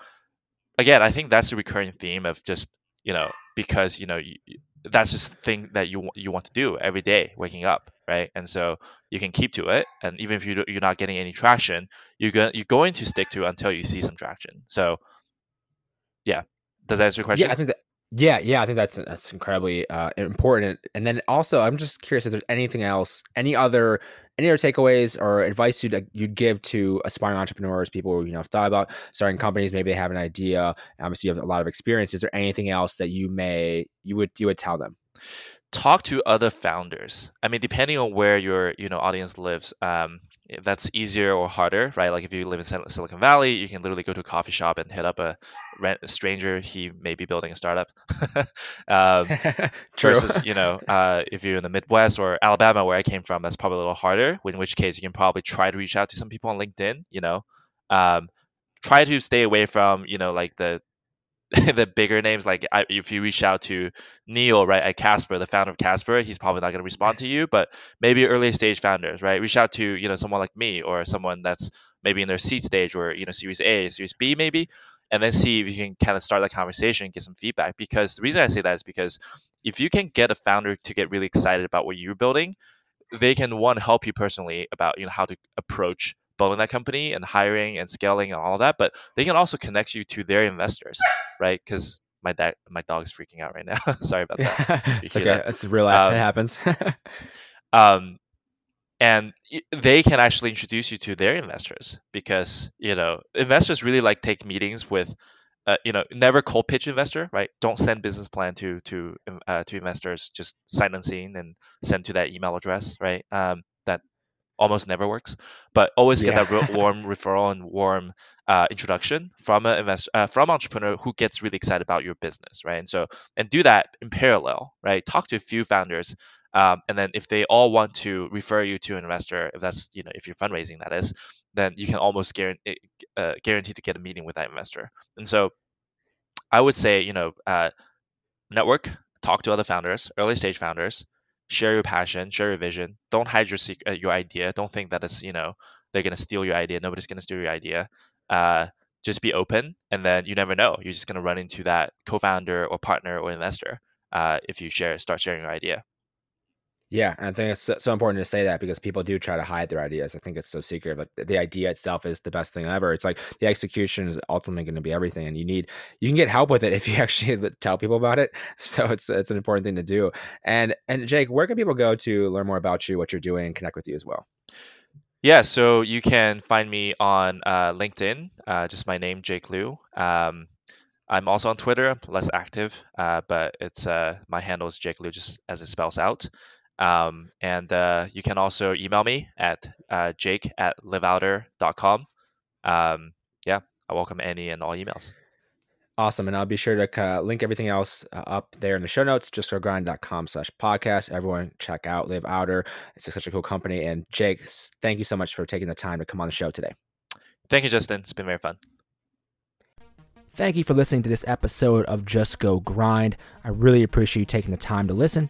[SPEAKER 2] again I think that's a recurring theme of just you know because you know you, that's just the thing that you you want to do every day waking up right? And so you can keep to it and even if you you're not getting any traction you're going you're going to stick to it until you see some traction. So yeah does that answer your
[SPEAKER 1] Yeah,
[SPEAKER 2] question
[SPEAKER 1] I think that Yeah, yeah, I think that's that's incredibly uh, important. And then also, I'm just curious if there's anything else, any other any other takeaways or advice you'd you'd give to aspiring entrepreneurs, people who you know have thought about starting companies, maybe they have an idea. Obviously, you have a lot of experience. Is there anything else that you may you would you would tell them?
[SPEAKER 2] talk to other founders. I mean, depending on where your you know audience lives, um, that's easier or harder, right? Like if you live in Silicon Valley, you can literally go to a coffee shop and hit up a, a stranger. He may be building a startup. um, versus, you know, uh, if you're in the Midwest or Alabama, where I came from, that's probably a little harder. In which case, you can probably try to reach out to some people on LinkedIn. You know, um, try to stay away from you know like the the bigger names, like I, if you reach out to Neil, right, at Casper, the founder of Casper, he's probably not going to respond to you. But maybe early stage founders, right, reach out to you know someone like me or someone that's maybe in their seed stage or you know Series A, Series B, maybe, and then see if you can kind of start that conversation, get some feedback. Because the reason I say that is because if you can get a founder to get really excited about what you're building, they can one help you personally about you know how to approach building that company and hiring and scaling and all of that, but they can also connect you to their investors, right? Because my dad, my dog's freaking out right now. Sorry about that.
[SPEAKER 1] it's okay. That. It's real life. Um, it happens.
[SPEAKER 2] um, and they can actually introduce you to their investors because you know investors really like take meetings with uh, you know never cold pitch investor right don't send business plan to to uh, to investors just sign unseen and send to that email address right um, almost never works, but always get yeah. that warm referral and warm uh, introduction from an investor, uh, from entrepreneur who gets really excited about your business, right? And so, and do that in parallel, right? Talk to a few founders, um, and then if they all want to refer you to an investor, if that's you know if you're fundraising, that is, then you can almost guarantee uh, guarantee to get a meeting with that investor. And so, I would say you know uh, network, talk to other founders, early stage founders share your passion, share your vision. Don't hide your secret, uh, your idea. Don't think that it's you know they're gonna steal your idea. Nobody's gonna steal your idea. Uh, just be open, and then you never know. You're just gonna run into that co-founder or partner or investor uh, if you share start sharing your idea.
[SPEAKER 1] Yeah, I think it's so important to say that because people do try to hide their ideas. I think it's so secret. Like the idea itself is the best thing ever. It's like the execution is ultimately going to be everything, and you need you can get help with it if you actually tell people about it. So it's it's an important thing to do. And and Jake, where can people go to learn more about you, what you're doing, connect with you as well?
[SPEAKER 2] Yeah, so you can find me on uh, LinkedIn, uh, just my name, Jake Liu. Um, I'm also on Twitter, less active, uh, but it's uh, my handle is Jake Liu, just as it spells out. Um, and uh, you can also email me at uh, jake at liveouter.com. Um, yeah, I welcome any and all emails.
[SPEAKER 1] Awesome. And I'll be sure to uh, link everything else uh, up there in the show notes, justgogrind.com slash podcast. Everyone check out Live Outer. It's such a cool company. And Jake, thank you so much for taking the time to come on the show today.
[SPEAKER 2] Thank you, Justin. It's been very fun.
[SPEAKER 1] Thank you for listening to this episode of Just Go Grind. I really appreciate you taking the time to listen.